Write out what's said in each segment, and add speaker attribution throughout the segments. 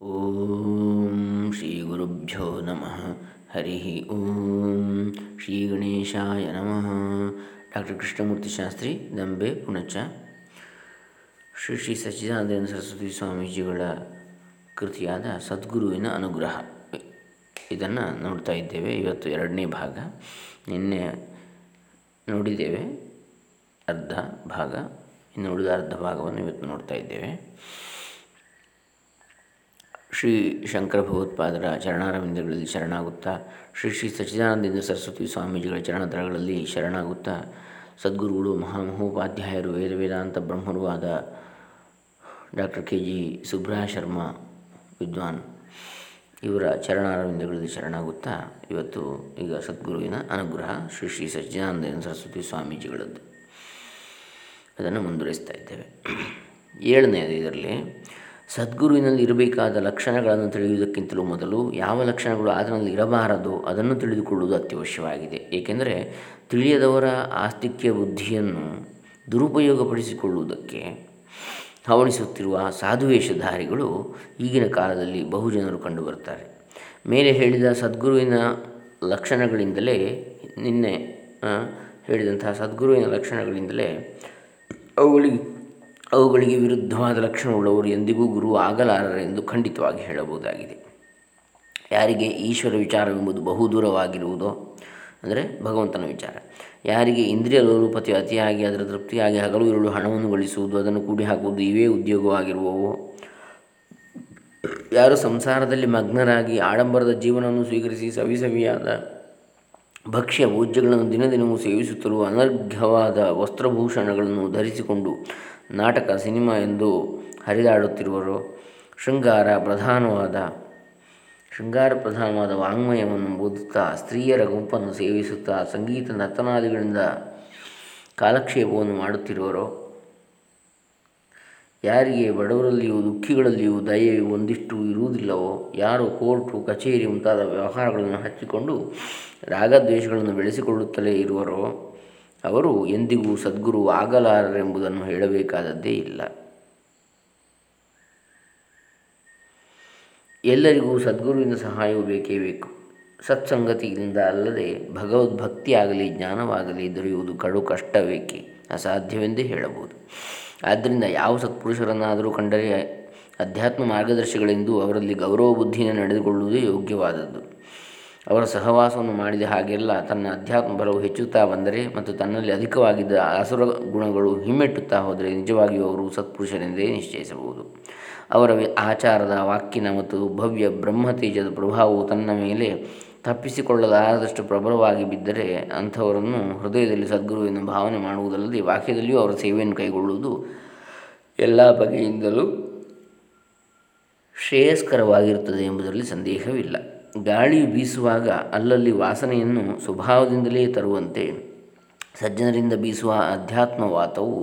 Speaker 1: ಓಂ ಶ್ರೀ ಗುರುಭ್ಯೋ ನಮಃ ಹರಿ ಓಂ ಶ್ರೀ ಗಣೇಶಾಯ ನಮಃ ಡಾಕ್ಟರ್ ಕೃಷ್ಣಮೂರ್ತಿ ಶಾಸ್ತ್ರಿ ದಂಬೆ ಪುಣಚ ಶ್ರೀ ಶ್ರೀ ಸಚ್ಚಿದಾನಂದ ಸರಸ್ವತಿ ಸ್ವಾಮೀಜಿಗಳ ಕೃತಿಯಾದ ಸದ್ಗುರುವಿನ ಅನುಗ್ರಹ. ಇದನ್ನು ನೋಡ್ತಾ ಇದ್ದೇವೆ. ಇವತ್ತು ಎರಡನೇ ಭಾಗ. ನಿನ್ನೆ ನೋಡಿದ್ದೇವೆ. ಅರ್ಧ ಭಾಗ. ಇನ್ನು ಉಳಿದ ಅರ್ಧ ಭಾಗವನ್ನು ಇವತ್ತು ನೋಡ್ತಾ ಇದ್ದೇವೆ. ಶ್ರೀ ಶಂಕರ ಭಗವತ್ಪಾದರ ಚರಣಾರವಿಂದಗಳಲ್ಲಿ ಶರಣಾಗುತ್ತಾ, ಶ್ರೀ ಶ್ರೀ ಸಚ್ಚಿದಾನಂದೇಂದ್ರ ಸರಸ್ವತಿ ಸ್ವಾಮೀಜಿಗಳ ಚರಣತರಗಳಲ್ಲಿ ಶರಣಾಗುತ್ತಾ, ಸದ್ಗುರುಗಳು, ಮಹಾಮಹೋಪಾಧ್ಯಾಯರು ವೇದ ವೇದಾಂತ ಬ್ರಹ್ಮರು ಆದ ಡಾಕ್ಟರ್ ಕೆ ಜಿ ಸುಬ್ರಹ ಶರ್ಮಾ ವಿದ್ವಾನ್ ಇವರ ಚರಣಾರವಿಂದಗಳಲ್ಲಿ ಶರಣಾಗುತ್ತಾ, ಇವತ್ತು ಈಗ ಸದ್ಗುರುವಿನ ಅನುಗ್ರಹ ಶ್ರೀ ಶ್ರೀ ಸಚ್ಚಿದಾನಂದೇಂದ್ರ ಸರಸ್ವತಿ ಸ್ವಾಮೀಜಿಗಳದ್ದು. ಅದನ್ನು ಮುಂದುವರಿಸ್ತಾ ಇದ್ದೇವೆ. ಏಳನೆಯದು ಇದರಲ್ಲಿ ಸದ್ಗುರುವಿನಲ್ಲಿ ಇರಬೇಕಾದ ಲಕ್ಷಣಗಳನ್ನು ತಿಳಿಯುವುದಕ್ಕಿಂತಲೂ ಮೊದಲು ಯಾವ ಲಕ್ಷಣಗಳು ಆತನಲ್ಲಿ ಇರಬಾರದು ಅದನ್ನು ತಿಳಿದುಕೊಳ್ಳುವುದು ಅತ್ಯವಶ್ಯವಾಗಿದೆ. ಏಕೆಂದರೆ ತಿಳಿಯದವರ ಆಸ್ತಿಕ್ಯ ಬುದ್ಧಿಯನ್ನು ದುರುಪಯೋಗಪಡಿಸಿಕೊಳ್ಳುವುದಕ್ಕೆ ಹವಣಿಸುತ್ತಿರುವ ಸಾಧುವೇಷಧಾರಿಗಳು ಈಗಿನ ಕಾಲದಲ್ಲಿ ಬಹುಜನರು ಕಂಡುಬರುತ್ತಾರೆ. ಮೇಲೆ ಹೇಳಿದ ಸದ್ಗುರುವಿನ ಲಕ್ಷಣಗಳಿಂದಲೇ ನಿನ್ನೆ ಹೇಳಿದಂತಹ ಸದ್ಗುರುವಿನ ಲಕ್ಷಣಗಳಿಂದಲೇ ಅವುಗಳಿಗೆ ಅವುಗಳಿಗೆ ವಿರುದ್ಧವಾದ ಲಕ್ಷಣವುಳ್ಳವರು ಎಂದಿಗೂ ಗುರು ಆಗಲಾರರೆಂದು ಖಂಡಿತವಾಗಿ ಹೇಳಬಹುದಾಗಿದೆ. ಯಾರಿಗೆ ಈಶ್ವರ ವಿಚಾರವೆಂಬುದು ಬಹುದೂರವಾಗಿರುವುದೋ, ಅಂದರೆ ಭಗವಂತನ ವಿಚಾರ. ಯಾರಿಗೆ ಇಂದ್ರಿಯ ಲೋಲುಪತಿ ಅತಿಯಾಗಿ ಅದರ ತೃಪ್ತಿಯಾಗಿ ಹಗಲು ಇರುಳು ಹಣವನ್ನು ಗಳಿಸುವುದು, ಅದನ್ನು ಕೂಡಿ ಹಾಕುವುದು ಇವೇ ಉದ್ಯೋಗವಾಗಿರುವವು, ಯಾರು ಸಂಸಾರದಲ್ಲಿ ಮಗ್ನರಾಗಿ ಆಡಂಬರದ ಜೀವನವನ್ನು ಸ್ವೀಕರಿಸಿ ಸವಿಸವಿಯಾದ ಭಕ್ಷ್ಯ ಭೋಜ್ಯಗಳನ್ನು ದಿನ ದಿನವೂ ಸೇವಿಸುತ್ತಿರುವ ಅನರ್ಘ್ಯವಾದ ವಸ್ತ್ರಭೂಷಣಗಳನ್ನು ಧರಿಸಿಕೊಂಡು ನಾಟಕ, ಸಿನಿಮಾ ಎಂದು ಹರಿದಾಡುತ್ತಿರುವರು. ಶೃಂಗಾರ ಪ್ರಧಾನವಾದ ಶೃಂಗಾರ ಪ್ರಧಾನವಾದ ವಾಂಗ್ಮಯವನ್ನು ಓದುತ್ತಾ ಸ್ತ್ರೀಯರ ಗುಂಪನ್ನು ಸೇವಿಸುತ್ತಾ ಸಂಗೀತ ನರ್ತನಾದಿಗಳಿಂದ ಕಾಲಕ್ಷೇಪವನ್ನು ಮಾಡುತ್ತಿರುವರು. ಯಾರಿಗೆ ಬಡವರಲ್ಲಿಯೂ ದುಃಖಿಗಳಲ್ಲಿಯೂ ದಯೆ ಒಂದಿಷ್ಟು ಇರುವುದಿಲ್ಲವೋ, ಯಾರು ಕೋರ್ಟು, ಕಚೇರಿ ಮುಂತಾದ ವ್ಯವಹಾರಗಳನ್ನು ಹಚ್ಚಿಕೊಂಡು ರಾಗದ್ವೇಷಗಳನ್ನು ಬೆಳೆಸಿಕೊಳ್ಳುತ್ತಲೇ ಇರುವರೋ ಅವರು ಎಂದಿಗೂ ಸದ್ಗುರು ಆಗಲಾರರೆಂಬುದನ್ನು ಹೇಳಬೇಕಾದದ್ದೇ ಇಲ್ಲ. ಎಲ್ಲರಿಗೂ ಸದ್ಗುರುವಿನ ಸಹಾಯವು ಬೇಕೇ ಬೇಕು. ಸತ್ಸಂಗತಿಯಿಂದ ಅಲ್ಲದೆ ಭಗವದ್ಭಕ್ತಿಯಾಗಲಿ ಜ್ಞಾನವಾಗಲಿ ದೊರೆಯುವುದು ಕಡು ಕಷ್ಟವೇಕೆ? ಅಸಾಧ್ಯವೆಂದೇ ಹೇಳಬಹುದು. ಆದ್ದರಿಂದ ಯಾವ ಸತ್ಪುರುಷರನ್ನಾದರೂ ಕಂಡರೆ ಅಧ್ಯಾತ್ಮ ಮಾರ್ಗದರ್ಶಿಗಳೆಂದು ಅವರಲ್ಲಿ ಗೌರವ ಬುದ್ಧಿಯನ್ನು ನಡೆದುಕೊಳ್ಳುವುದೇ ಯೋಗ್ಯವಾದದ್ದು. ಅವರ ಸಹವಾಸವನ್ನು ಮಾಡಿದ ಹಾಗೆಲ್ಲ ತನ್ನ ಅಧ್ಯಾತ್ಮ ಬಲವು ಹೆಚ್ಚುತ್ತಾ ಬಂದರೆ ಮತ್ತು ತನ್ನಲ್ಲಿ ಅಧಿಕವಾಗಿದ್ದ ಅಸುರ ಗುಣಗಳು ಹಿಮ್ಮೆಟ್ಟುತ್ತಾ ಹೋದರೆ ನಿಜವಾಗಿಯೂ ಅವರು ಸತ್ಪುರುಷರೆಂದೇ ನಿಶ್ಚಯಿಸಬಹುದು. ಅವರ ಆಚಾರದ, ವಾಕ್ಯನ ಮತ್ತು ಭವ್ಯ ಬ್ರಹ್ಮತೇಜದ ಪ್ರಭಾವವು ತನ್ನ ಮೇಲೆ ತಪ್ಪಿಸಿಕೊಳ್ಳಲಾರದಷ್ಟು ಪ್ರಬಲವಾಗಿ ಬಿದ್ದರೆ ಅಂಥವರನ್ನು ಹೃದಯದಲ್ಲಿ ಸದ್ಗುರುವಿನ ಭಾವನೆ ಮಾಡುವುದಲ್ಲದೆ ವಾಕ್ಯದಲ್ಲಿಯೂ ಅವರ ಸೇವೆಯನ್ನು ಕೈಗೊಳ್ಳುವುದು ಎಲ್ಲ ಬಗೆಯಿಂದಲೂ ಶ್ರೇಯಸ್ಕರವಾಗಿರುತ್ತದೆ ಎಂಬುದರಲ್ಲಿ ಸಂದೇಹವಿಲ್ಲ. ಗಾಳಿಯು ಬೀಸುವಾಗ ಅಲ್ಲಲ್ಲಿ ವಾಸನೆಯನ್ನು ಸ್ವಭಾವದಿಂದಲೇ ತರುವಂತೆ ಸಜ್ಜನರಿಂದ ಬೀಸುವ ಅಧ್ಯಾತ್ಮವಾತವು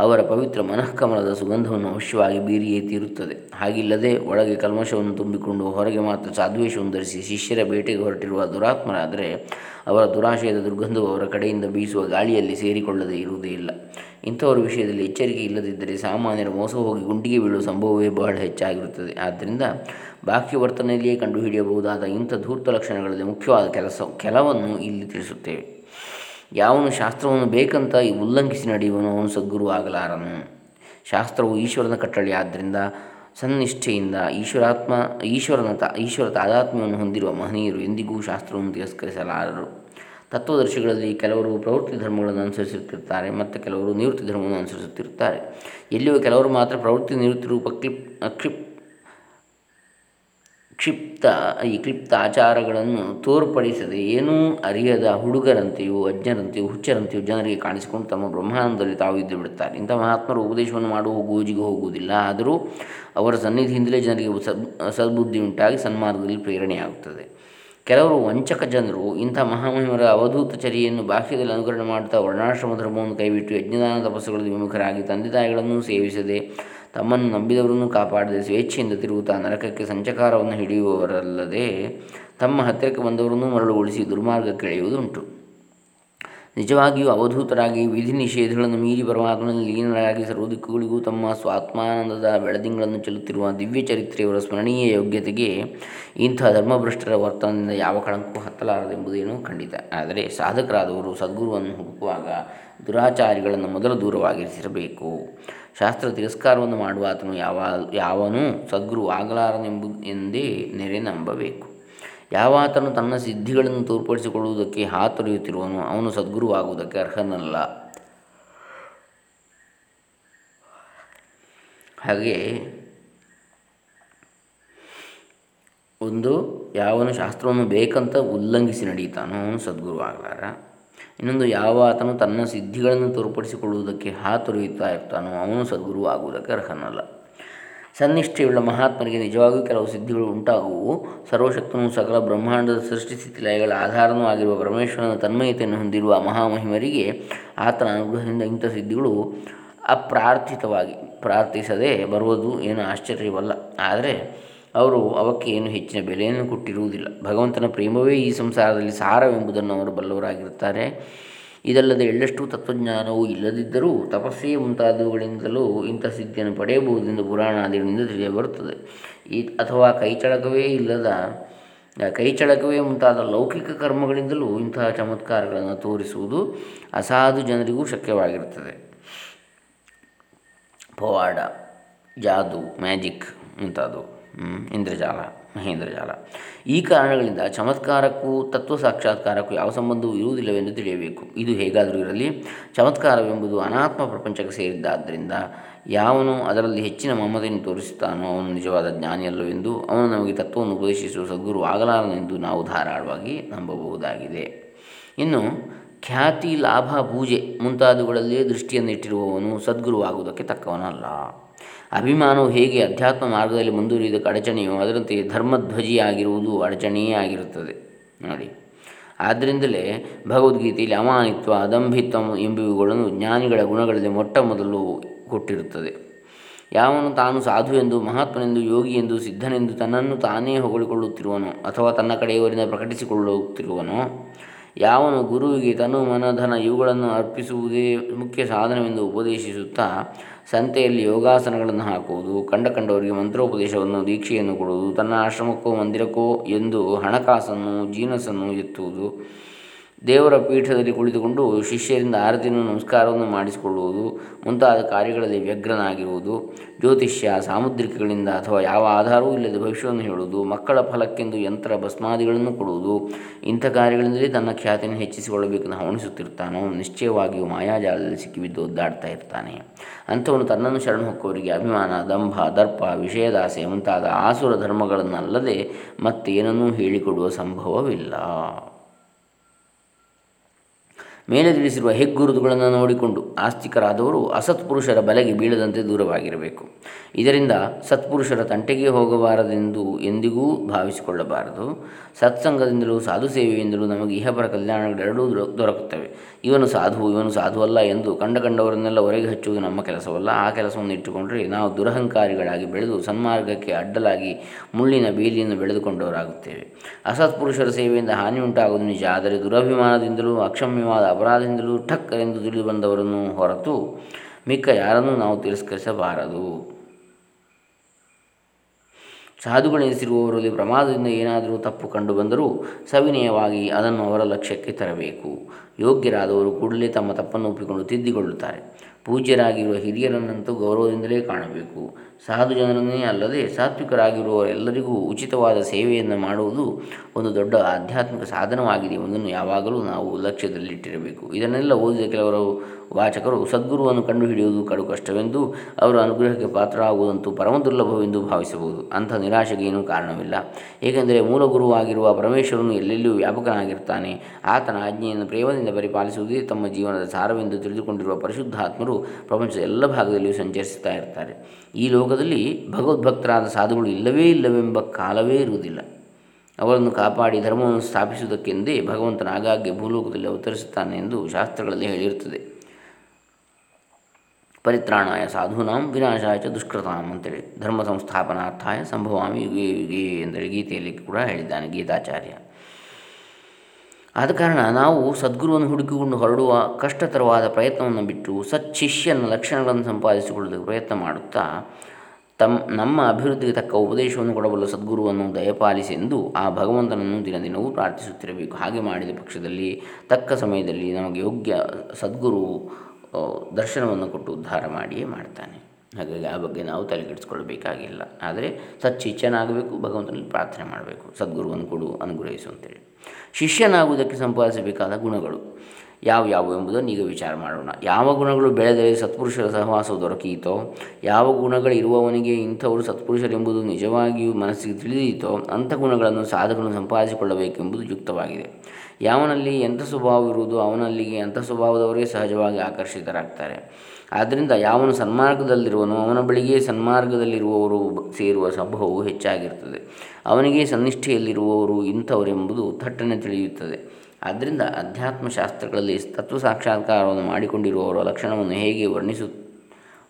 Speaker 1: ಅವರ ಪವಿತ್ರ ಮನಃಕಮಲದ ಸುಗಂಧವನ್ನು ಅವಶ್ಯವಾಗಿ ಬೀರಿಯೇ ತೀರುತ್ತದೆ. ಹಾಗಿಲ್ಲದೆ ಒಳಗೆ ಕಲ್ಮಶವನ್ನು ತುಂಬಿಕೊಂಡು ಹೊರಗೆ ಮಾತ್ರ ಸಾಧ್ವೇಷವನ್ನು ಧರಿಸಿ ಶಿಷ್ಯರ ಬೇಟೆಗೆ ಹೊರಟಿರುವ ದುರಾತ್ಮರಾದರೆ ಅವರ ದುರಾಶಯದ ದುರ್ಗಂಧವು ಅವರ ಕಡೆಯಿಂದ ಬೀಸುವ ಗಾಳಿಯಲ್ಲಿ ಸೇರಿಕೊಳ್ಳದೆ ಇರುವುದೇ ಇಲ್ಲ. ಇಂಥವರ ವಿಷಯದಲ್ಲಿ ಎಚ್ಚರಿಕೆ ಇಲ್ಲದಿದ್ದರೆ ಸಾಮಾನ್ಯರ ಮೋಸ ಹೋಗಿ ಗುಂಡಿಗೆ ಬೀಳುವ ಸಂಭವವೇ ಬಹಳ ಹೆಚ್ಚಾಗಿರುತ್ತದೆ. ಆದ್ದರಿಂದ ಬಾಕಿ ವರ್ತನೆಯಲ್ಲಿಯೇ ಕಂಡುಹಿಡಿಯಬಹುದಾದ ಇಂಥ ಧೂರ್ತ ಲಕ್ಷಣಗಳಲ್ಲಿ ಮುಖ್ಯವಾದ ಕೆಲಸ ಕೆಲವನ್ನು ಇಲ್ಲಿ ತಿಳಿಸುತ್ತೇವೆ. ಯಾವನು ಶಾಸ್ತ್ರವನ್ನು ಬೇಕಂತ ಉಲ್ಲಂಘಿಸಿ ನಡೆಯುವನು, ಅವನು ಸದ್ಗುರು ಆಗಲಾರನು. ಶಾಸ್ತ್ರವು ಈಶ್ವರನ ಕಟ್ಟಳೆ. ಆದ್ದರಿಂದ ಸನ್ನಿಷ್ಠೆಯಿಂದ ಈಶ್ವರಾತ್ಮ, ಈಶ್ವರನ ತ, ಈಶ್ವರ ತಾದಾತ್ಮ್ಯವನ್ನು ಹೊಂದಿರುವ ಮಹನೀಯರು ಎಂದಿಗೂ ಶಾಸ್ತ್ರವನ್ನು ತಿರಸ್ಕರಿಸಲಾರರು. ತತ್ವದರ್ಶಿಗಳಲ್ಲಿ ಕೆಲವರು ಪ್ರವೃತ್ತಿ ಧರ್ಮಗಳನ್ನು ಅನುಸರಿಸುತ್ತಿರುತ್ತಾರೆ, ಮತ್ತು ಕೆಲವರು ನಿವೃತ್ತಿ ಧರ್ಮವನ್ನು ಅನುಸರಿಸುತ್ತಿರುತ್ತಾರೆ. ಎಲ್ಲಿಯೂ ಕೆಲವರು ಮಾತ್ರ ಪ್ರವೃತ್ತಿ ನಿವೃತ್ತಿ ರೂಪ ಕ್ಲಿಪ್ ಕ್ಷಿಪ್ತ, ಈ ಕ್ಲಿಪ್ತ ಆಚಾರಗಳನ್ನು ತೋರ್ಪಡಿಸದೆ ಏನೂ ಅರಿಯದ ಹುಡುಗರಂತೆಯೋ, ಅಜ್ಞರಂತೆಯೋ, ಹುಚ್ಚರಂತೆಯೋ ಜನರಿಗೆ ಕಾಣಿಸಿಕೊಂಡು ತಮ್ಮ ಬ್ರಹ್ಮಾನಂದದಲ್ಲಿ ತಾವು ಇದ್ದು ಬಿಡುತ್ತಾರೆ. ಇಂಥ ಮಹಾತ್ಮರು ಉಪದೇಶವನ್ನು ಮಾಡುವ ಗೋಜಿಗೆ ಹೋಗುವುದಿಲ್ಲ. ಆದರೂ ಅವರ ಸನ್ನಿಧಿಯಿಂದಲೇ ಜನರಿಗೆ ಸದ್ಬುದ್ಧಿ ಉಂಟಾಗಿ ಸನ್ಮಾರ್ಗದಲ್ಲಿ ಪ್ರೇರಣೆಯಾಗುತ್ತದೆ. ಕೆಲವರು ವಂಚಕ ಜನರು, ಇಂಥ ಮಹಾಮಹಿಮರ ಅವಧೂತ ಚರಿಯನ್ನು ಬಾಹ್ಯದಲ್ಲಿ ಅನುಕರಣೆ ಮಾಡುತ್ತಾ ವರ್ಣಾಶ್ರಮ ಧರ್ಮವನ್ನು ಕೈಬಿಟ್ಟು ಯಜ್ಞದಾನ ತಪಸ್ಸುಗಳಲ್ಲಿ ವಿಮುಖರಾಗಿ ತಂದೆ ತಾಯಿಗಳನ್ನು ಸೇವಿಸದೆ ತಮ್ಮನ್ನು ನಂಬಿದವರನ್ನು ಕಾಪಾಡದೆ ಸ್ವೇಚ್ಛೆಯಿಂದ ತಿರುಗುತ್ತಾ ನರಕಕ್ಕೆ ಸಂಚಕಾರವನ್ನು ಹಿಡಿಯುವವರಲ್ಲದೆ ತಮ್ಮ ಹತ್ತಿರಕ್ಕೆ ಬಂದವರನ್ನು ಮರಳುಗೊಳಿಸಿ ದುರ್ಮಾರ್ಗಕ್ಕೆ ಎಳೆಯುವುದುಂಟು ನಿಜವಾಗಿಯೂ ಅವಧೂತರಾಗಿ ವಿಧಿ ನಿಷೇಧಗಳನ್ನು ಮೀರಿ ಪರಮಾತ್ಮನಲ್ಲಿ ಲೀನರಾಗಿ ಸರ್ವ ದಿಕ್ಕುಗಳಿಗೂ ತಮ್ಮ ಸ್ವಾತ್ಮಾನಂದದ ಬೆಳದಿಂಗಳನ್ನು ಚೆಲ್ಲುತ್ತಿರುವ ದಿವ್ಯ ಚರಿತ್ರೆಯವರ ಸ್ಮರಣೀಯ ಯೋಗ್ಯತೆಗೆ ಇಂಥ ಧರ್ಮಭ್ರಷ್ಟರ ವರ್ತನದಿಂದ ಯಾವ ಕಳಂಕೂ ಹತ್ತಲಾರದೆಂಬುದೇನೂ ಖಂಡಿತ. ಆದರೆ ಸಾಧಕರಾದವರು ಸದ್ಗುರುವನ್ನು ಹುಡುಕುವಾಗ ದುರಾಚಾರಿಗಳನ್ನು ಮೊದಲು ದೂರವಾಗಿರಿಸಿರಬೇಕು. ಶಾಸ್ತ್ರ ತಿರಸ್ಕಾರವನ್ನು ಮಾಡುವ ಆತನು ಯಾವ, ಯಾವನೂ ಸದ್ಗುರು ಆಗಲಾರನೆಂಬು ಎಂದೇ ನೆರೆ ನಂಬಬೇಕು. ಯಾವಾತನು ತನ್ನ ಸಿದ್ಧಿಗಳನ್ನು ತೋರ್ಪಡಿಸಿಕೊಳ್ಳುವುದಕ್ಕೆ ಹಾತೊರೆಯುತ್ತಿರುವನು, ಅವನು ಸದ್ಗುರುವಾಗುವುದಕ್ಕೆ ಅರ್ಹನಲ್ಲ. ಹಾಗೆ ಒಂದು, ಯಾವನು ಶಾಸ್ತ್ರವನ್ನು ಬೇಕಂತ ಉಲ್ಲಂಘಿಸಿ ನಡೆಯುತ್ತಾನೋ, ಅವನು ಸದ್ಗುರು ಆಗಲಾರ ಇನ್ನೊಂದು, ಯಾವ ಆತನು ತನ್ನ ಸಿದ್ಧಿಗಳನ್ನು ತೋರ್ಪಡಿಸಿಕೊಳ್ಳುವುದಕ್ಕೆ ಹಾತೊರೆಯುತ್ತಾ ಇರ್ತಾನೋ, ಅವನು ಸದ್ಗುರು ಆಗುವುದಕ್ಕೆ ಅರ್ಹನಲ್ಲ. ಸನ್ನಿಷ್ಠೆಯುಳ್ಳ ಮಹಾತ್ಮರಿಗೆ ನಿಜವಾಗಿಯೂ ಕೆಲವು ಸಿದ್ಧಿಗಳು ಉಂಟಾಗುವು. ಸರ್ವಶಕ್ತನು ಸಕಲ ಬ್ರಹ್ಮಾಂಡದ ಸೃಷ್ಟಿಸ್ಥಿತಿ ಲಯಗಳ ಆಧಾರನೂ ಆಗಿರುವ ಪರಮೇಶ್ವರನ ತನ್ಮಯತೆಯನ್ನು ಹೊಂದಿರುವ ಮಹಾಮಹಿಮರಿಗೆ ಆತನ ಅನುಗ್ರಹದಿಂದ ಇಂಥ ಸಿದ್ಧಿಗಳು ಅಪ್ರಾರ್ಥಿತವಾಗಿ ಪ್ರಾರ್ಥಿಸದೆ ಬರುವುದು ಏನು ಆಶ್ಚರ್ಯವಲ್ಲ. ಆದರೆ ಅವರು ಅವಕ್ಕೆ ಏನು ಹೆಚ್ಚಿನ ಬೆಲೆಯನ್ನು ಕೊಟ್ಟಿರುವುದಿಲ್ಲ. ಭಗವಂತನ ಪ್ರೇಮವೇ ಈ ಸಂಸಾರದಲ್ಲಿ ಸಾರವೆಂಬುದನ್ನು ಅವರು ಬಲ್ಲವರಾಗಿರುತ್ತಾರೆ. ಇದಲ್ಲದೆ ಎಳ್ಳಷ್ಟು ತತ್ವಜ್ಞಾನವು ಇಲ್ಲದಿದ್ದರೂ ತಪಸ್ಸೇ ಮುಂತಾದವುಗಳಿಂದಲೂ ಇಂಥ ಸಿದ್ಧಿಯನ್ನು ಪಡೆಯಬಹುದೆಂದು ಪುರಾಣಾದಿಗಳಿಂದ ತಿಳಿಯಬರುತ್ತದೆ. ಈ ಅಥವಾ ಕೈಚಳಕವೇ ಇಲ್ಲದ, ಕೈಚಳಕವೇ ಮುಂತಾದ ಲೌಕಿಕ ಕರ್ಮಗಳಿಂದಲೂ ಇಂತಹ ಚಮತ್ಕಾರಗಳನ್ನು ತೋರಿಸುವುದು ಅಸಾಧು ಜನರಿಗೂ ಶಕ್ಯವಾಗಿರುತ್ತದೆ. ಪವಾಡ, ಜಾದು, ಮ್ಯಾಜಿಕ್ ಮುಂತಾದವು ಇಂದ್ರಜಾಲ. ಮಹೇಂದ್ರಜಾಲ. ಈ ಕಾರಣಗಳಿಂದ ಚಮತ್ಕಾರಕ್ಕೂ, ತತ್ವ ಸಾಕ್ಷಾತ್ಕಾರಕ್ಕೂ ಯಾವ ಸಂಬಂಧವೂ ಇರುವುದಿಲ್ಲವೆಂದು ತಿಳಿಯಬೇಕು. ಇದು ಹೇಗಾದರೂ ಇರಲಿ, ಚಮತ್ಕಾರವೆಂಬುದು ಅನಾತ್ಮ ಪ್ರಪಂಚಕ್ಕೆ ಸೇರಿದ್ದಾದ್ದರಿಂದ ಯಾವನು ಅದರಲ್ಲಿ ಹೆಚ್ಚಿನ ಮಮತೆಯನ್ನು ತೋರಿಸುತ್ತಾನೋ ಅವನು ನಿಜವಾದ ಜ್ಞಾನಿಯಲ್ಲವೆಂದು, ಅವನು ನಮಗೆ ತತ್ವವನ್ನು ಉಪದೇಶಿಸುವ ಸದ್ಗುರು ಆಗಲಾರನೆಂದು ನಾವು ಧಾರಾಳವಾಗಿ ನಂಬಬಹುದಾಗಿದೆ. ಇನ್ನು, ಖ್ಯಾತಿ, ಲಾಭ, ಪೂಜೆ ಮುಂತಾದವುಗಳಲ್ಲಿಯೇ ದೃಷ್ಟಿಯನ್ನಿಟ್ಟಿರುವವನು ಸದ್ಗುರುವಾಗುವುದಕ್ಕೆ ತಕ್ಕವನಲ್ಲ. ಅಭಿಮಾನವು ಹೇಗೆ ಅಧ್ಯಾತ್ಮ ಮಾರ್ಗದಲ್ಲಿ ಮುಂದುವರಿಯುವುದಕ್ಕೆ ಅಡಚಣೆಯೋ ಅದರಂತೆ ಧರ್ಮಧ್ವಜಿಯಾಗಿರುವುದು ಅಡಚಣೆಯೇ ಆಗಿರುತ್ತದೆ. ನೋಡಿ. ಆದ್ದರಿಂದಲೇ ಭಗವದ್ಗೀತೆಯಲ್ಲಿ ಅಮಾನಿತ್ವ, ಅದಂಭಿತ್ವ ಎಂಬಿವುಗಳನ್ನು ಜ್ಞಾನಿಗಳ ಗುಣಗಳಲ್ಲಿ ಮೊಟ್ಟ ಮೊದಲು ಕೊಟ್ಟಿರುತ್ತದೆ. ಯಾವನು ತಾನು ಸಾಧು ಎಂದು ಮಹಾತ್ಮನೆಂದು ಯೋಗಿ ಎಂದು ಸಿದ್ಧನೆಂದು ತನ್ನನ್ನು ತಾನೇ ಹೊಗಳಿಕೊಳ್ಳುತ್ತಿರುವನೋ ಅಥವಾ ತನ್ನ ಕಡೆಯವರಿಂದ ಪ್ರಕಟಿಸಿಕೊಳ್ಳುತ್ತಿರುವನೋ ಯಾವನು ಗುರುವಿಗೆ ತನು ಮನಧನ ಇವುಗಳನ್ನು ಅರ್ಪಿಸುವುದೇ ಮುಖ್ಯ ಸಾಧನವೆಂದು ಉಪದೇಶಿಸುತ್ತಾ ಸಂತೆಯಲ್ಲಿ ಯೋಗಾಸನಗಳನ್ನು ಹಾಕುವುದು, ಕಂಡ ಕಂಡವರಿಗೆ ಮಂತ್ರೋಪದೇಶವನ್ನು, ದೀಕ್ಷೆಯನ್ನು ಕೊಡುವುದು, ತನ್ನ ಆಶ್ರಮಕ್ಕೋ, ಮಂದಿರಕ್ಕೋ ಎಂದು ಹಣಕಾಸನ್ನು ಜೀನಸನ್ನು ಎತ್ತುವುದು. ದೇವರ ಪೀಠದಲ್ಲಿ ಕುಳಿತುಕೊಂಡು ಶಿಷ್ಯರಿಂದ ಆರತಿಯನ್ನು ನಮಸ್ಕಾರವನ್ನು ಮಾಡಿಸಿಕೊಳ್ಳುವುದು, ಮುಂತಾದ ಕಾರ್ಯಗಳಲ್ಲಿ ವ್ಯಗ್ರನಾಗಿರುವುದು, ಜ್ಯೋತಿಷ್ಯ, ಸಾಮುದ್ರಿಕಗಳಿಂದ ಅಥವಾ ಯಾವ ಆಧಾರವೂ ಇಲ್ಲದೆ ಭವಿಷ್ಯವನ್ನು ಹೇಳುವುದು, ಮಕ್ಕಳ ಫಲಕ್ಕೆಂದು ಯಂತ್ರ ಭಸ್ಮಾದಿಗಳನ್ನು ಕೊಡುವುದು, ಇಂಥ ಕಾರ್ಯಗಳಿಂದಲೇ ತನ್ನ ಖ್ಯಾತಿಯನ್ನು ಹೆಚ್ಚಿಸಿಕೊಳ್ಳಬೇಕೆಂದು ಹವಣಿಸುತ್ತಿರ್ತಾನೋ ನಿಶ್ಚಯವಾಗಿಯೂ ಮಾಯಾಜಾಲದಲ್ಲಿ ಸಿಕ್ಕಿಬಿದ್ದು ಒದ್ದಾಡ್ತಾ ಇರ್ತಾನೆ. ಅಂಥವನು ತನ್ನನ್ನು ಶರಣ ಹೊಕ್ಕವರಿಗೆ ಅಭಿಮಾನ, ದಂಭ, ದರ್ಪ, ವಿಷಯದಾಸೆ ಮುಂತಾದ ಆಸುರ ಧರ್ಮಗಳನ್ನಲ್ಲದೆ ಮತ್ತೇನನ್ನೂ ಹೇಳಿಕೊಡುವ ಸಂಭವವಿಲ್ಲ. ಮೇಲೆ ತಿಳಿಸಿರುವ ಹೆಗ್ಗುರುತುಗಳನ್ನು ನೋಡಿಕೊಂಡು ಆಸ್ತಿಕರಾದವರು ಅಸತ್ಪುರುಷರ ಬಲೆಗೆ ಬೀಳದಂತೆ ದೂರವಾಗಿರಬೇಕು. ಇದರಿಂದ ಸತ್ಪುರುಷರ ತಂಟೆಗೆ ಹೋಗಬಾರದೆಂದು ಎಂದಿಗೂ ಭಾವಿಸಿಕೊಳ್ಳಬಾರದು. ಸತ್ಸಂಗದಿಂದಲೂ ಸಾಧು ಸೇವೆಯಿಂದಲೂ ನಮಗೆ ಇಹಪರ ಕಲ್ಯಾಣಗಳೆರಡೂ ದೊರಕುತ್ತವೆ. ಇವನು ಸಾಧು, ಇವನು ಸಾಧುವಲ್ಲ ಎಂದು ಕಂಡ ಕಂಡವರನ್ನೆಲ್ಲ ಹೊರಗೆ ಹಚ್ಚುವುದು ನಮ್ಮ ಕೆಲಸವಲ್ಲ. ಆ ಕೆಲಸವನ್ನು ಇಟ್ಟುಕೊಂಡರೆ ನಾವು ದುರಹಂಕಾರಿಗಳಾಗಿ ಬೆಳೆದು ಸನ್ಮಾರ್ಗಕ್ಕೆ ಅಡ್ಡಲಾಗಿ ಮುಳ್ಳಿನ ಬೇಲಿಯನ್ನು ಬೆಳೆದುಕೊಂಡವರಾಗುತ್ತೇವೆ. ಅಸತ್ಪುರುಷರ ಸೇವೆಯಿಂದ ಹಾನಿ ಉಂಟಾಗುವುದು ನಿಜ. ಆದರೆ ದುರಭಿಮಾನದಿಂದಲೂ ಅಕ್ಷಮ್ಯವಾದ ಅಪರಾಧದಿಂದಲೂ ಠಕ್ ಎಂದು ತಿಳಿದು ಬಂದವರನ್ನು ಹೊರತು ಮಿಕ್ಕ ಯಾರನ್ನೂ ನಾವು ತಿರಸ್ಕರಿಸಬಾರದು. ಸಾಧುಗಳೆನಿಸಿರುವವರಲ್ಲಿ ಪ್ರಮಾದದಿಂದ ಏನಾದರೂ ತಪ್ಪು ಕಂಡುಬಂದರೂ ಸವಿನಯವಾಗಿ ಅದನ್ನು ಅವರ ಲಕ್ಷ್ಯಕ್ಕೆ ತರಬೇಕು. ಯೋಗ್ಯರಾದವರು ಕೂಡಲೇ ತಮ್ಮ ತಪ್ಪನ್ನು ಒಪ್ಪಿಕೊಂಡು ತಿದ್ದಿಕೊಳ್ಳುತ್ತಾರೆ. ಪೂಜ್ಯರಾಗಿರುವ ಹಿರಿಯರನ್ನಂತೂ ಗೌರವದಿಂದಲೇ ಕಾಣಬೇಕು. ಸಾಧು ಜನರನ್ನೇ ಅಲ್ಲದೆ ಸಾತ್ವಿಕರಾಗಿರುವವರೆಲ್ಲರಿಗೂ ಉಚಿತವಾದ ಸೇವೆಯನ್ನು ಮಾಡುವುದು ಒಂದು ದೊಡ್ಡ ಆಧ್ಯಾತ್ಮಿಕ ಸಾಧನವಾಗಿದೆ ಎಂಬುದನ್ನು ಯಾವಾಗಲೂ ನಾವು ಲಕ್ಷ್ಯದಲ್ಲಿಟ್ಟಿರಬೇಕು. ಇದನ್ನೆಲ್ಲ ಓದಿದ ಕೆಲವರು ವಾಚಕರು, ಸದ್ಗುರುವನ್ನು ಕಂಡುಹಿಡಿಯುವುದು ಕಡು ಕಷ್ಟವೆಂದು ಅವರ ಅನುಗ್ರಹಕ್ಕೆ ಪಾತ್ರರಾಗುವುದಂತೂ ಪರಮ ದುರ್ಲಭವೆಂದು ಭಾವಿಸಬಹುದು. ಅಂಥ ನಿರಾಶೆಗೆ ಏನೂ ಕಾರಣವಿಲ್ಲ. ಏಕೆಂದರೆ ಮೂಲ ಗುರುವಾಗಿರುವ ಪರಮೇಶ್ವರನು ಎಲ್ಲೆಲ್ಲೂ ವ್ಯಾಪಕನಾಗಿರ್ತಾನೆ. ಆತನ ಆಜ್ಞೆಯನ್ನು ಪ್ರೇಮದಿಂದ ಪರಿಪಾಲಿಸುವುದೇ ತಮ್ಮ ಜೀವನದ ಸಾರವೆಂದು ತಿಳಿದುಕೊಂಡಿರುವ ಪರಿಶುದ್ಧಾತ್ಮರು ಪ್ರಪಂಚದ ಎಲ್ಲ ಭಾಗದಲ್ಲಿಯೂ ಸಂಚರಿಸುತ್ತಾ ಇರ್ತಾರೆ. ಈ ಲೋಕದಲ್ಲಿ ಭಗವದ್ಭಕ್ತರಾದ ಸಾಧುಗಳು ಇಲ್ಲವೇ ಇಲ್ಲವೆಂಬ ಕಾಲವೇ ಇರುವುದಿಲ್ಲ. ಅವರನ್ನು ಕಾಪಾಡಿ ಧರ್ಮವನ್ನು ಸ್ಥಾಪಿಸುವುದಕ್ಕೆಂದೇ ಭಗವಂತನ ಆಗಾಗ್ಗೆ ಭೂಲೋಕದಲ್ಲಿ ಅವತರಿಸುತ್ತಾನೆ ಎಂದು ಶಾಸ್ತ್ರಗಳಲ್ಲಿ ಹೇಳಿರುತ್ತದೆ. ಪರಿತ್ರಾಣಾಯ ಸಾಧೂನಾಂ ವಿನಾಶಾಯ ಚ ದುಷ್ಕೃತಾಂ ಅಂತೇಳಿ ಧರ್ಮ ಸಂಸ್ಥಾಪನಾರ್ಥಾಯ ಸಂಭವಾಮಿ ಯುಗೇ ಯುಗೇ ಎಂದರೆ ಗೀತೆಯಲ್ಲಿ ಕೂಡ ಹೇಳಿದ್ದಾನೆ ಗೀತಾಚಾರ್ಯ. ಆದ ಕಾರಣ ನಾವು ಸದ್ಗುರುವನ್ನು ಹುಡುಕಿಕೊಂಡು ಹೊರಡುವ ಕಷ್ಟತರವಾದ ಪ್ರಯತ್ನವನ್ನು ಬಿಟ್ಟು ಸಚ್ಚಿಷ್ಯನ ಲಕ್ಷಣಗಳನ್ನು ಸಂಪಾದಿಸಿಕೊಳ್ಳಲು ಪ್ರಯತ್ನ ಮಾಡುತ್ತಾ ತಮ್ಮ ನಮ್ಮ ಅಭಿವೃದ್ಧಿಗೆ ತಕ್ಕ ಉಪದೇಶವನ್ನು ಕೊಡಬಲ್ಲ ಸದ್ಗುರುವನ್ನು ದಯಪಾಲಿಸಿ ಎಂದು ಆ ಭಗವಂತನನ್ನು ದಿನ ದಿನವೂ ಪ್ರಾರ್ಥಿಸುತ್ತಿರಬೇಕು. ಹಾಗೆ ಮಾಡಿದ ಪಕ್ಷದಲ್ಲಿ ತಕ್ಕ ಸಮಯದಲ್ಲಿ ನಮಗೆ ಯೋಗ್ಯ ಸದ್ಗುರು ದರ್ಶನವನ್ನು ಕೊಟ್ಟು ಉದ್ಧಾರ ಮಾಡಿಯೇ ಮಾಡ್ತಾನೆ. ಹಾಗಾಗಿ ಆ ಬಗ್ಗೆ ನಾವು ತಲೆಗೆಡಿಸ್ಕೊಳ್ಬೇಕಾಗಿಲ್ಲ ಆದರೆ ಸಚ್ಚಿಚ್ಚನಾಗಬೇಕು ಭಗವಂತನಲ್ಲಿ ಪ್ರಾರ್ಥನೆ ಮಾಡಬೇಕು, ಸದ್ಗುರುವನ್ನು ಕೊಡು, ಅನುಗ್ರಹಿಸು ಅಂತೇಳಿ. ಶಿಷ್ಯನಾಗುವುದಕ್ಕೆ ಸಂಪಾದಿಸಬೇಕಾದ ಗುಣಗಳು ಯಾವ ಯಾವ ಎಂಬುದನ್ನು ಈಗ ವಿಚಾರ ಮಾಡೋಣ. ಯಾವ ಗುಣಗಳು ಬೆಳೆದರೆ ಸತ್ಪುರುಷರ ಸಹವಾಸ ದೊರಕೀತೋ ಯಾವ ಗುಣಗಳು ಇರುವವನಿಗೆ ಇಂಥವರು ಸತ್ಪುರುಷರೆಂಬುದು ನಿಜವಾಗಿಯೂ ಮನಸ್ಸಿಗೆ ತಿಳಿದೀತೋ ಅಂಥ ಗುಣಗಳನ್ನು ಸಾಧಕನು ಸಂಪಾದಿಸಿಕೊಳ್ಳಬೇಕೆಂಬುದು ಯುಕ್ತವಾಗಿದೆ. ಯಾವನಲ್ಲಿ ಎಂಥ ಸ್ವಭಾವವಿರುವುದು ಅವನಲ್ಲಿಗೆ ಎಂಥ ಸ್ವಭಾವದವರೇ ಸಹಜವಾಗಿ ಆಕರ್ಷಿತರಾಗ್ತಾರೆ. ಆದ್ದರಿಂದ ಯಾವನು ಸನ್ಮಾರ್ಗದಲ್ಲಿರುವನು ಅವನ ಬಳಿಗೆ ಸನ್ಮಾರ್ಗದಲ್ಲಿರುವವರು ಸೇರುವ ಸಂಭವವು ಹೆಚ್ಚಾಗಿರುತ್ತದೆ. ಅವನಿಗೆ ಸನ್ನಿಷ್ಠೆಯಲ್ಲಿರುವವರು ಇಂಥವರೆಂಬುದು ಥಟ್ಟನೆ ತಿಳಿಯುತ್ತದೆ. ಆದ್ದರಿಂದ ಅಧ್ಯಾತ್ಮಶಾಸ್ತ್ರಗಳಲ್ಲಿ ತತ್ವ ಸಾಕ್ಷಾತ್ಕಾರವನ್ನು ಮಾಡಿಕೊಂಡಿರುವವರ ಲಕ್ಷಣವನ್ನು ಹೇಗೆ ವರ್ಣಿಸು,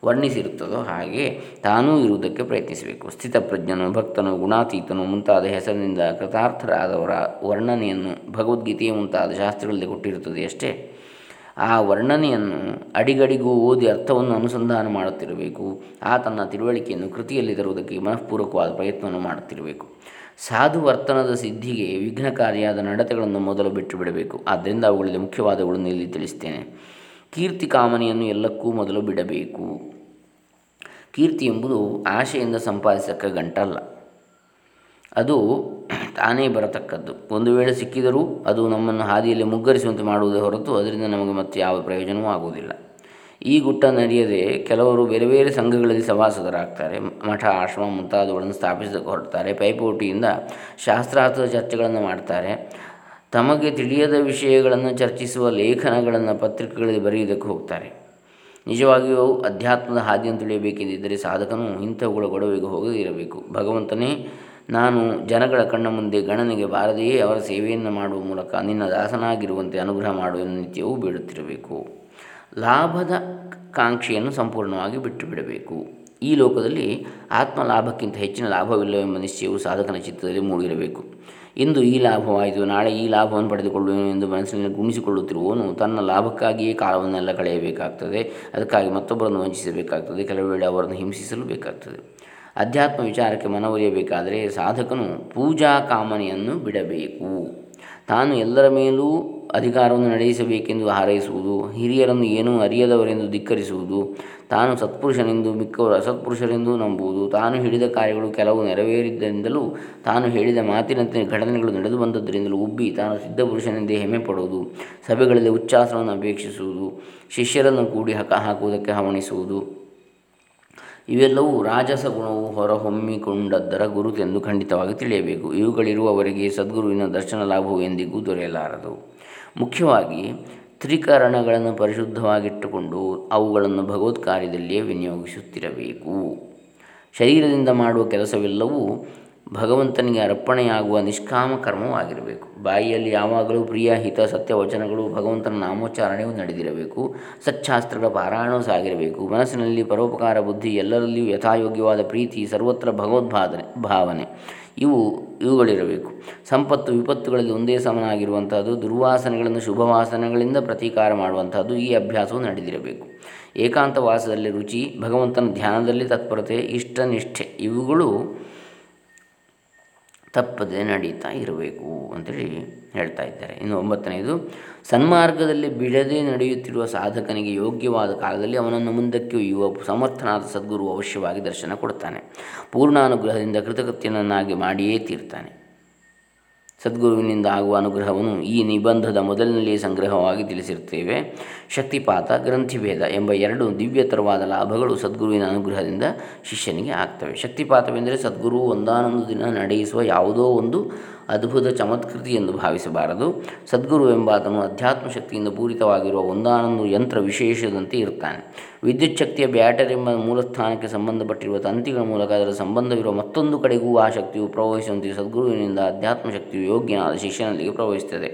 Speaker 1: ವರ್ಣಿಸಿರುತ್ತದೋ ಹಾಗೆ ತಾನೂ ಇರುವುದಕ್ಕೆ ಪ್ರಯತ್ನಿಸಬೇಕು. ಸ್ಥಿತಪ್ರಜ್ಞನು ಭಕ್ತನು, ಗುಣಾತೀತನು ಮುಂತಾದ ಹೆಸರಿನಿಂದ ಕೃತಾರ್ಥರಾದವರ ವರ್ಣನೆಯನ್ನು ಭಗವದ್ಗೀತೆಯ ಮುಂತಾದ ಶಾಸ್ತ್ರಗಳಲ್ಲಿ ಕೊಟ್ಟಿರುತ್ತದೆ ಅಷ್ಟೇ. ಆ ವರ್ಣನೆಯನ್ನು ಅಡಿಗಡಿಗೂ ಓದಿ ಅರ್ಥವನ್ನು ಅನುಸಂಧಾನ ಮಾಡುತ್ತಿರಬೇಕು. ಆ ತನ್ನ ತಿಳುವಳಿಕೆಯನ್ನು ಕೃತಿಯಲ್ಲಿ ತರುವುದಕ್ಕೆ ಮನಃಪೂರ್ವಕವಾದ ಪ್ರಯತ್ನವನ್ನು ಮಾಡುತ್ತಿರಬೇಕು. ಸಾಧು ವರ್ತನದ ಸಿದ್ಧಿಗೆ ವಿಘ್ನಕಾರಿಯಾದ ನಡತೆಗಳನ್ನು ಮೊದಲು ಬಿಟ್ಟು ಬಿಡಬೇಕು ಆದ್ದರಿಂದ ಅವುಗಳಲ್ಲಿ ಮುಖ್ಯವಾದಗಳನ್ನು ಇಲ್ಲಿ ತಿಳಿಸ್ತೇನೆ. ಕೀರ್ತಿ ಕಾಮನೆಯನ್ನು ಎಲ್ಲಕ್ಕೂ ಮೊದಲು ಬಿಡಬೇಕು. ಕೀರ್ತಿ ಎಂಬುದು ಆಶೆಯಿಂದ ಸಂಪಾದಿಸಕ್ಕ ಗಂಟಲ್ಲ. ಅದು ತಾನೇ ಬರತಕ್ಕದ್ದು. ಒಂದು ವೇಳೆ ಸಿಕ್ಕಿದರೂ ಅದು ನಮ್ಮನ್ನು ಹಾದಿಯಲ್ಲಿ ಮುಗ್ಗರಿಸುವಂತೆ ಮಾಡುವುದೇ ಹೊರತು ಅದರಿಂದ ನಮಗೆ ಮತ್ತೆ ಯಾವ ಪ್ರಯೋಜನವೂ ಆಗುವುದಿಲ್ಲ. ಈ ಗುಟ್ಟ ನಡೆಯದೆ ಕೆಲವರು ಬೇರೆ ಬೇರೆ ಸಂಘಗಳಲ್ಲಿ ಸಭಾಸದರಾಗ್ತಾರೆ. ಮಠ, ಆಶ್ರಮ ಮುಂತಾದವುಗಳನ್ನು ಸ್ಥಾಪಿಸೋದಕ್ಕೆ ಹೊರಡ್ತಾರೆ. ಪೈಪೋಟಿಯಿಂದ ಶಾಸ್ತ್ರಾರ್ಥದ ಚರ್ಚೆಗಳನ್ನು ಮಾಡ್ತಾರೆ. ತಮಗೆ ತಿಳಿಯದ ವಿಷಯಗಳನ್ನು ಚರ್ಚಿಸುವ ಲೇಖನಗಳನ್ನು ಪತ್ರಿಕೆಗಳಲ್ಲಿ ಬರೆಯುವುದಕ್ಕೆ ಹೋಗ್ತಾರೆ. ನಿಜವಾಗಿಯೂ ಅಧ್ಯಾತ್ಮದ ಹಾದಿಯನ್ನು ತಿಳಿಯಬೇಕೆಂದಿದ್ದರೆ ಸಾಧಕನು ಇಂಥವುಗಳ ಗೊಡವೆಗೆ ಹೋಗದೇ ಇರಬೇಕು. ಭಗವಂತನೇ ನಾನು ಜನಗಳ ಕಣ್ಣ ಮುಂದೆ ಗಣನೆಗೆ ಬಾರದೆಯೇ ಅವರ ಸೇವೆಯನ್ನು ಮಾಡುವ ಮೂಲಕ ನಿನ್ನ ದಾಸನಾಗಿರುವಂತೆ ಅನುಗ್ರಹ ಮಾಡುವ ನಿತ್ಯವೂ ಬೇಡುತ್ತಿರಬೇಕು ಲಾಭದ ಕಾಂಕ್ಷೆಯನ್ನು ಸಂಪೂರ್ಣವಾಗಿ ಬಿಟ್ಟು ಬಿಡಬೇಕು ಈ ಲೋಕದಲ್ಲಿ ಆತ್ಮ ಲಾಭಕ್ಕಿಂತ ಹೆಚ್ಚಿನ ಲಾಭವಿಲ್ಲವೆಂಬ ನಿಶ್ಚಯವು ಸಾಧಕನ ಚಿತ್ತದಲ್ಲಿ ಮೂಡಿರಬೇಕು. ಇಂದು ಈ ಲಾಭವಾಯಿತು, ನಾಳೆ ಈ ಲಾಭವನ್ನು ಪಡೆದುಕೊಳ್ಳುವೆನು ಎಂದು ಮನಸ್ಸಿನಲ್ಲಿ ಗುಣಿಸಿಕೊಳ್ಳುತ್ತಿರುವವನು ತನ್ನ ಲಾಭಕ್ಕಾಗಿಯೇ ಕಾಲವನ್ನೆಲ್ಲ ಕಳೆಯಬೇಕಾಗ್ತದೆ. ಅದಕ್ಕಾಗಿ ಮತ್ತೊಬ್ಬರನ್ನು ವಂಚಿಸಬೇಕಾಗ್ತದೆ. ಕೆಲವು ಅವರನ್ನು ಹಿಂಸಿಸಲು ಬೇಕಾಗ್ತದೆ. ಅಧ್ಯಾತ್ಮ ವಿಚಾರಕ್ಕೆ ಮನವೊಲಿಯಬೇಕಾದರೆ ಸಾಧಕನು ಪೂಜಾ ಕಾಮನೆಯನ್ನು ಬಿಡಬೇಕು. ತಾನು ಎಲ್ಲರ ಮೇಲೂ ಅಧಿಕಾರವನ್ನು ನಡೆಸಬೇಕೆಂದು ಹಾರೈಸುವುದು, ಹಿರಿಯರನ್ನು ಏನೂ ಅರಿಯದವರೆಂದು ಧಿಕ್ಕರಿಸುವುದು, ತಾನು ಸತ್ಪುರುಷನೆಂದು ಮಿಕ್ಕವರು ಅಸತ್ಪುರುಷರೆಂದು ನಂಬುವುದು, ತಾನು ಹಿಡಿದ ಕಾರ್ಯಗಳು ಕೆಲವು ನೆರವೇರಿದ್ದರಿಂದಲೂ, ತಾನು ಹೇಳಿದ ಮಾತಿನಂತೆ ಘಟನೆಗಳು ನಡೆದು ಬಂದದ್ದರಿಂದಲೂ ಉಬ್ಬಿ ತಾನು ಸಿದ್ಧಪುರುಷನೆಂದೇ ಹೆಮ್ಮೆ ಪಡುವುದು, ಸಭೆಗಳಲ್ಲಿ ಉಚ್ಚಾಸನವನ್ನು ಅಪೇಕ್ಷಿಸುವುದು, ಶಿಷ್ಯರನ್ನು ಕೂಡಿ ಹಕ ಹಾಕುವುದಕ್ಕೆ ಹವಣಿಸುವುದು ಇವೆಲ್ಲವೂ ರಾಜಸ ಗುಣವು ಹೊರಹೊಮ್ಮಿಕೊಂಡದ್ದರ ಗುರುತೆಂದು ಖಂಡಿತವಾಗಿ ತಿಳಿಯಬೇಕು. ಇವುಗಳಿರುವವರಿಗೆ ಸದ್ಗುರುವಿನ ದರ್ಶನ ಲಾಭವು ಎಂದಿಗೂ ದೊರೆಯಲಾರದು. ಮುಖ್ಯವಾಗಿ, ತ್ರಿಕರಣಗಳನ್ನು ಪರಿಶುದ್ಧವಾಗಿಟ್ಟುಕೊಂಡು ಅವುಗಳನ್ನು ಭಗವತ್ ಕಾರ್ಯದಲ್ಲಿಯೇ ವಿನಿಯೋಗಿಸುತ್ತಿರಬೇಕು. ಶರೀರದಿಂದ ಮಾಡುವ ಕೆಲಸವೆಲ್ಲವೂ ಭಗವಂತನಿಗೆ ಅರ್ಪಣೆಯಾಗುವ ನಿಷ್ಕಾಮ ಕರ್ಮವಾಗಿರಬೇಕು ಬಾಯಿಯಲ್ಲಿ ಯಾವಾಗಲೂ ಪ್ರಿಯ, ಹಿತ, ಸತ್ಯ ವಚನಗಳು ಭಗವಂತನ ನಾಮೋಚ್ಚಾರಣೆಯೂ ನಡೆದಿರಬೇಕು. ಸಚ್ಚಾಸ್ತ್ರಗಳ ಪಾರಾಯಣವೂ ಸಾಗಿರಬೇಕು. ಮನಸ್ಸಿನಲ್ಲಿ ಪರೋಪಕಾರ, ಬುದ್ಧಿ ಎಲ್ಲರಲ್ಲಿಯೂ ಯಥಾಯೋಗ್ಯವಾದ ಪ್ರೀತಿ, ಸರ್ವತ್ರ ಭಗವದ್ಭಾವನೆ ಭಾವನೆ ಇವು ಇವುಗಳಿರಬೇಕು. ಸಂಪತ್ತು, ವಿಪತ್ತುಗಳಲ್ಲಿ ಒಂದೇ ಸಮನಾಗಿರುವಂಥದ್ದು ದುರ್ವಾಸನೆಗಳನ್ನು, ಶುಭವಾಸನೆಗಳಿಂದ ಪ್ರತೀಕಾರ ಮಾಡುವಂಥದ್ದು ಈ ಅಭ್ಯಾಸವು ನಡೆದಿರಬೇಕು. ಏಕಾಂತವಾಸದಲ್ಲಿ ರುಚಿ, ಭಗವಂತನ ಧ್ಯಾನದಲ್ಲಿ ತತ್ಪರತೆ, ಇಷ್ಟನಿಷ್ಠೆ ಇವುಗಳು ತಪ್ಪದೆ ನಡೀತಾ ಇರಬೇಕು ಅಂತೇಳಿ ಹೇಳ್ತಾ ಇದ್ದಾರೆ. ಇನ್ನು ಒಂಬತ್ತನೆಯದು ಸನ್ಮಾರ್ಗದಲ್ಲಿ ಬಿಡದೆ ನಡೆಯುತ್ತಿರುವ ಸಾಧಕನಿಗೆ ಯೋಗ್ಯವಾದ ಕಾಲದಲ್ಲಿ ಅವನನ್ನು ಮುಂದಕ್ಕೆ ಒಯ್ಯುವ ಸಮರ್ಥನಾದ ಸದ್ಗುರು ಅವಶ್ಯವಾಗಿ ದರ್ಶನ ಕೊಡ್ತಾನೆ. ಪೂರ್ಣಾನುಗ್ರಹದಿಂದ ಕೃತಕೃತ್ಯನನ್ನಾಗಿ ಮಾಡಿಯೇ ತೀರ್ತಾನೆ. ಸದ್ಗುರುವಿನಿಂದ ಆಗುವ ಅನುಗ್ರಹವನ್ನು ಈ ನಿಬಂಧದ ಮೊದಲಿನಲ್ಲಿಯೇ ಸಂಗ್ರಹವಾಗಿ ತಿಳಿಸಿರುತ್ತೇವೆ. ಶಕ್ತಿಪಾತ, ಗ್ರಂಥಿಭೇದ ಎಂಬ ಎರಡು ದಿವ್ಯತರವಾದ ಲಾಭಗಳು ಸದ್ಗುರುವಿನ ಅನುಗ್ರಹದಿಂದ ಶಿಷ್ಯನಿಗೆ ಆಗ್ತವೆ. ಶಕ್ತಿಪಾತವೆಂದರೆ ಸದ್ಗುರು ಒಂದಾನೊಂದು ದಿನ ನಡೆಯಿಸುವ ಯಾವುದೋ ಒಂದು ಅದ್ಭುತ ಚಮತ್ಕೃತಿ ಎಂದು ಭಾವಿಸಬಾರದು. ಸದ್ಗುರು ಎಂಬಾತನು ಅಧ್ಯಾತ್ಮ ಶಕ್ತಿಯಿಂದ ಪೂರಿತವಾಗಿರುವ ಒಂದಾನೊಂದು ಯಂತ್ರ ವಿಶೇಷದಂತೆ ಇರುತ್ತಾನೆ. ವಿದ್ಯುತ್ ಶಕ್ತಿಯ ಬ್ಯಾಟರಿ ಎಂಬ ಮೂಲಸ್ಥಾನಕ್ಕೆ ಸಂಬಂಧಪಟ್ಟಿರುವ ತಂತಿಗಳ ಮೂಲಕ ಅದರ ಸಂಬಂಧವಿರುವ ಮತ್ತೊಂದು ಕಡೆಗೂ ಆ ಶಕ್ತಿಯು ಪ್ರವಹಿಸುವಂತೆ ಸದ್ಗುರುವಿನಿಂದ ಅಧ್ಯಾತ್ಮ ಶಕ್ತಿಯು ಯೋಗ್ಯನಾದ ಶಿಷ್ಯನಲ್ಲಿಗೆ ಪ್ರವಹಿಸುತ್ತದೆ.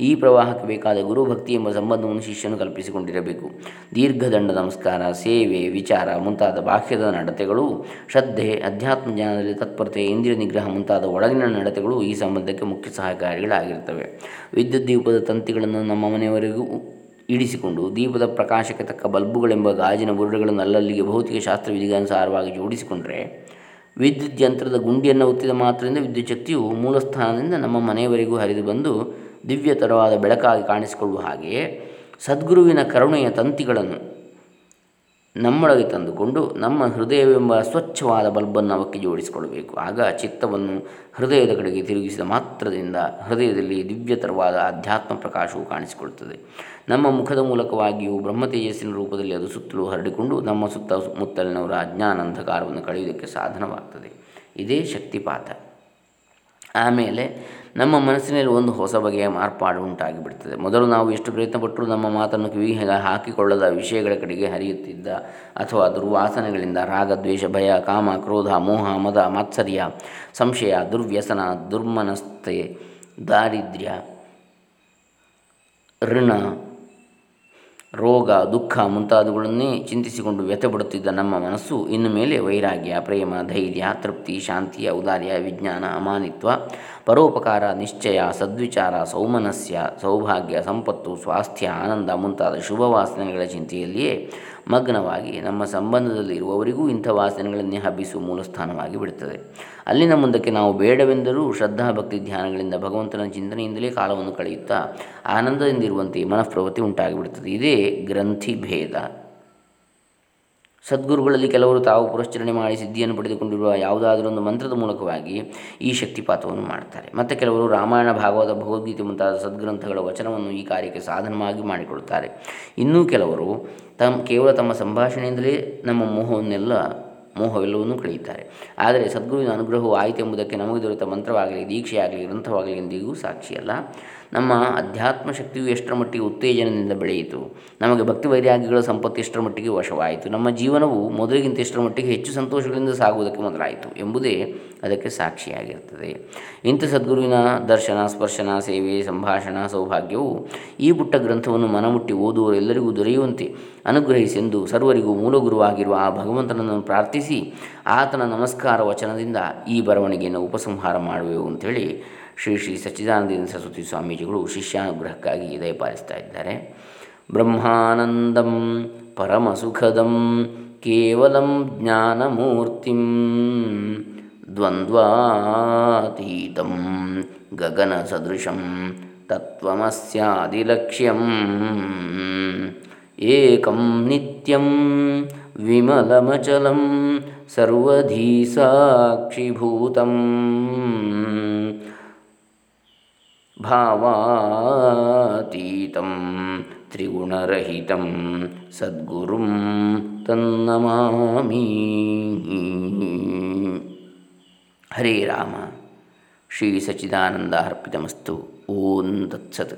Speaker 1: ಈ ಪ್ರವಾಹಕ್ಕೆ ಬೇಕಾದ ಗುರುಭಕ್ತಿ ಎಂಬ ಸಂಬಂಧವನ್ನು ಶಿಷ್ಯನು ಕಲ್ಪಿಸಿಕೊಂಡಿರಬೇಕು. ದೀರ್ಘದಂಡ ನಮಸ್ಕಾರ, ಸೇವೆ, ವಿಚಾರ ಮುಂತಾದ ಬಾಹ್ಯದ ನಡತೆಗಳು, ಶ್ರದ್ಧೆ, ಅಧ್ಯಾತ್ಮ ಜ್ಞಾನದಲ್ಲಿ ತತ್ಪರತೆ, ಇಂದ್ರಿಯ ನಿಗ್ರಹ ಮುಂತಾದ ಒಳಗಿನ ನಡತೆಗಳು ಈ ಸಂಬಂಧಕ್ಕೆ ಮುಖ್ಯ ಸಹಕಾರಿಗಳಾಗಿರ್ತವೆ. ವಿದ್ಯುತ್ ದೀಪದ ತಂತಿಗಳನ್ನು ನಮ್ಮ ಮನೆಯವರೆಗೂ ಇಡಿಸಿಕೊಂಡು, ದೀಪದ ಪ್ರಕಾಶಕ್ಕೆ ತಕ್ಕ ಬಲ್ಬುಗಳೆಂಬ ಗಾಜಿನ ಬುರುಡೆಗಳನ್ನು ಅಲ್ಲಲ್ಲಿಗೆ ಭೌತಿಕ ಶಾಸ್ತ್ರ ವಿಧಿಗಾನುಸಾರವಾಗಿ ಜೋಡಿಸಿಕೊಂಡರೆ, ವಿದ್ಯುತ್ ಯಂತ್ರದ ಗುಂಡಿಯನ್ನು ಒತ್ತಿದ ಮಾತ್ರದಿಂದ ವಿದ್ಯುತ್ ಶಕ್ತಿಯು ಮೂಲಸ್ಥಾನದಿಂದ ನಮ್ಮ ಮನೆಯವರೆಗೂ ಹರಿದು ಬಂದು ದಿವ್ಯತರವಾದ ಬೆಳಕಾಗಿ ಕಾಣಿಸಿಕೊಳ್ಳುವ ಹಾಗೆಯೇ ಸದ್ಗುರುವಿನ ಕರುಣೆಯ ತಂತಿಗಳನ್ನು ನಮ್ಮೊಳಗೆ ತಂದುಕೊಂಡು ನಮ್ಮ ಹೃದಯವೆಂಬ ಸ್ವಚ್ಛವಾದ ಬಲ್ಬನ್ನು ಅವಕ್ಕೆ ಜೋಡಿಸಿಕೊಳ್ಳಬೇಕು. ಆಗ ಚಿತ್ತವನ್ನು ಹೃದಯದ ಕಡೆಗೆ ತಿರುಗಿಸಿದ ಮಾತ್ರದಿಂದ ಹೃದಯದಲ್ಲಿ ದಿವ್ಯತರವಾದ ಆಧ್ಯಾತ್ಮ ಪ್ರಕಾಶವು ಕಾಣಿಸಿಕೊಳ್ಳುತ್ತದೆ. ನಮ್ಮ ಮುಖದ ಮೂಲಕವಾಗಿಯೂ ಬ್ರಹ್ಮ ತೇಜಸ್ಸಿನ ರೂಪದಲ್ಲಿ ಅದು ಸುತ್ತಲೂ ಹರಡಿಕೊಂಡು ನಮ್ಮ ಸುತ್ತಮುತ್ತಲಿನವರ ಅಜ್ಞಾನ ಅಂಧಕಾರವನ್ನು ಕಳೆಯುವುದಕ್ಕೆ ಸಾಧನವಾಗ್ತದೆ. ಇದೇ ಶಕ್ತಿಪಾತ. ಆಮೇಲೆ ನಮ್ಮ ಮನಸ್ಸಿನಲ್ಲಿ ಒಂದು ಹೊಸ ಬಗೆಯ ಮಾರ್ಪಾಡು ಉಂಟಾಗಿ ಬಿಡ್ತದೆ ಮೊದಲು ನಾವು ಎಷ್ಟು ಪ್ರಯತ್ನಪಟ್ಟರೂ ನಮ್ಮ ಮಾತನ್ನು ಕಿವಿಗೆ ಹಾಕಿಕೊಳ್ಳದ ವಿಷಯಗಳ ಕಡೆಗೆ ಹರಿಯುತ್ತಿದ್ದ ಅಥವಾ ದುರ್ವಾಸನೆಗಳಿಂದ ರಾಗ, ದ್ವೇಷ, ಭಯ, ಕಾಮ, ಕ್ರೋಧ, ಮೋಹ, ಮದ, ಮಾತ್ಸರ್ಯ, ಸಂಶಯ, ದುರ್ವ್ಯಸನ, ದುರ್ಮನಸ್ಥೆ, ದಾರಿದ್ರ್ಯ, ಋಣ ರೋಗ, ದುಃಖ ಮುಂತಾದವುಗಳನ್ನೇ ಚಿಂತಿಸಿಕೊಂಡು ವ್ಯಥೆಪಡುತ್ತಿದ್ದ ನಮ್ಮ ಮನಸ್ಸು ಇನ್ನು ಮೇಲೆ ವೈರಾಗ್ಯ, ಪ್ರೇಮ, ಧೈರ್ಯ, ತೃಪ್ತಿ ಶಾಂತಿಯ ಔದಾರ್ಯ, ವಿಜ್ಞಾನ, ಅಮಾನಿತ್ವ, ಪರೋಪಕಾರ, ನಿಶ್ಚಯ, ಸದ್ವಿಚಾರ, ಸೌಮನಸ್ಯ, ಸೌಭಾಗ್ಯ, ಸಂಪತ್ತು, ಸ್ವಾಸ್ಥ್ಯ, ಆನಂದ ಮುಂತಾದ ಶುಭ ವಾಸನೆಗಳ ಚಿಂತೆಯಲ್ಲಿಯೇ ಮಗ್ನವಾಗಿ ನಮ್ಮ ಸಂಬಂಧದಲ್ಲಿ ಇರುವವರಿಗೂ ಇಂಥ ವಾಸನೆಗಳನ್ನೇ ಹಬ್ಬಿಸುವ ಮೂಲಸ್ಥಾನವಾಗಿ ಬಿಡುತ್ತದೆ. ಅಲ್ಲಿನ ಮುಂದಕ್ಕೆ ನಾವು ಬೇಡವೆಂದರೂ ಶ್ರದ್ಧಾ ಭಕ್ತಿ ಧ್ಯಾನಗಳಿಂದ ಭಗವಂತನ ಚಿಂತನೆಯಿಂದಲೇ ಕಾಲವನ್ನು ಕಳೆಯುತ್ತಾ ಆನಂದದಿಂದಿರುವಂತೆ ಮನಃಪ್ರವೃತ್ತಿ ಉಂಟಾಗಿಬಿಡುತ್ತದೆ. ಇದೇ ಗ್ರಂಥಿ ಭೇದ ಸದ್ಗುರುಗಳಲ್ಲಿ ಕೆಲವರು ತಾವು ಪುರಶ್ಚರಣೆ ಮಾಡಿ ಸಿದ್ಧಿಯನ್ನು ಪಡೆದುಕೊಂಡಿರುವ ಯಾವುದಾದರೂ ಒಂದು ಮಂತ್ರದ ಮೂಲಕವಾಗಿ ಈ ಶಕ್ತಿಪಾತವನ್ನು ಮಾಡ್ತಾರೆ. ಮತ್ತು ಕೆಲವರು ರಾಮಾಯಣ, ಭಾಗವತ, ಭಗವದ್ಗೀತೆ ಮುಂತಾದ ಸದ್ಗ್ರಂಥಗಳ ವಚನವನ್ನು ಈ ಕಾರ್ಯಕ್ಕೆ ಸಾಧನವಾಗಿ ಮಾಡಿಕೊಡುತ್ತಾರೆ. ಇನ್ನೂ ಕೆಲವರು ತಮ್ಮ ಕೇವಲ ತಮ್ಮ ಸಂಭಾಷಣೆಯಿಂದಲೇ ನಮ್ಮ ಮೋಹವನ್ನೆಲ್ಲ, ಮೋಹವೆಲ್ಲವನ್ನೂ ಕಳೆಯುತ್ತಾರೆ. ಆದರೆ ಸದ್ಗುರುವಿನ ಅನುಗ್ರಹವು ಆಯಿತೆಂಬುದಕ್ಕೆ ನಮಗೆ ದೊರೆತ ಮಂತ್ರವಾಗಲಿ, ದೀಕ್ಷೆಯಾಗಲಿ, ಗ್ರಂಥವಾಗಲಿ ಎಂದಿಗೂ ಸಾಕ್ಷಿಯಲ್ಲ. ನಮ್ಮ ಅಧ್ಯಾತ್ಮ ಶಕ್ತಿಯು ಎಷ್ಟರ ಮಟ್ಟಿಗೆ ಉತ್ತೇಜನದಿಂದ ಬೆಳೆಯಿತು, ನಮಗೆ ಭಕ್ತಿ ವೈರಾಗ್ಯಗಳ ಸಂಪತ್ತು ಎಷ್ಟರ ಮಟ್ಟಿಗೆ ವಶವಾಯಿತು, ನಮ್ಮ ಜೀವನವು ಮೊದಲಿಗಿಂತ ಎಷ್ಟರ ಮಟ್ಟಿಗೆ ಹೆಚ್ಚು ಸಂತೋಷಗಳಿಂದ ಸಾಗುವುದಕ್ಕೆ ಮೊದಲಾಯಿತು ಎಂಬುದೇ ಅದಕ್ಕೆ ಸಾಕ್ಷಿಯಾಗಿರುತ್ತದೆ. ಇಂಥ ಸದ್ಗುರುವಿನ ದರ್ಶನ, ಸ್ಪರ್ಶನ, ಸೇವೆ, ಸಂಭಾಷಣ, ಸೌಭಾಗ್ಯವು ಈ ಪುಟ್ಟ ಗ್ರಂಥವನ್ನು ಮನಮುಟ್ಟಿ ಓದುವರೆಲ್ಲರಿಗೂ ದೊರೆಯುವಂತೆ ಅನುಗ್ರಹಿಸೆಂದು ಸರ್ವರಿಗೂ ಮೂಲಗುರುವಾಗಿರುವ ಆ ಭಗವಂತನನ್ನು ಪ್ರಾರ್ಥಿಸಿ ಆತನ ನಮಸ್ಕಾರ ವಚನದಿಂದ ಈ ಬರವಣಿಗೆಯನ್ನು ಉಪಸಂಹಾರ ಮಾಡುವೆವು ಅಂಥೇಳಿ ಶ್ರೀ ಶ್ರೀ ಸಚ್ಚಿದಾನಂದ ಸರಸ್ವತಿ ಸ್ವಾಮೀಜಿಗಳು ಶಿಷ್ಯಾನುಗ್ರಹಕ್ಕಾಗಿ ದಯಪಾಲಿಸ್ತಾ ಇದ್ದಾರೆ. ಬ್ರಹ್ಮಾನಂದಂ ಪರಮಸುಖದಂ ಕೇವಲಂ ಜ್ಞಾನಮೂರ್ತಿಂ ದ್ವಂದ್ವಾತೀತಂ ಗಗನಸದೃಶಂ ತತ್ವಮಸ್ಯಾದಿಲಕ್ಷ್ಯಂ ಏಕಂ ನಿತ್ಯಂ ವಿಮಲಮಚಲಂ ಸರ್ವಧೀ ಸಾಕ್ಷಿಭೂತಂ ಭಾವಾತೀತಂ ತ್ರಿಗುಣರಹಿತಂ ಸದ್ಗುರುಂ ತನ್ನಮಾಮಿ ಹರೇ ರಾಮ ಶ್ರೀ ಸಚ್ಚಿದಾನಂದ ಅರ್ಪಿತಮಸ್ತು ಓಂ ತತ್ಸತ್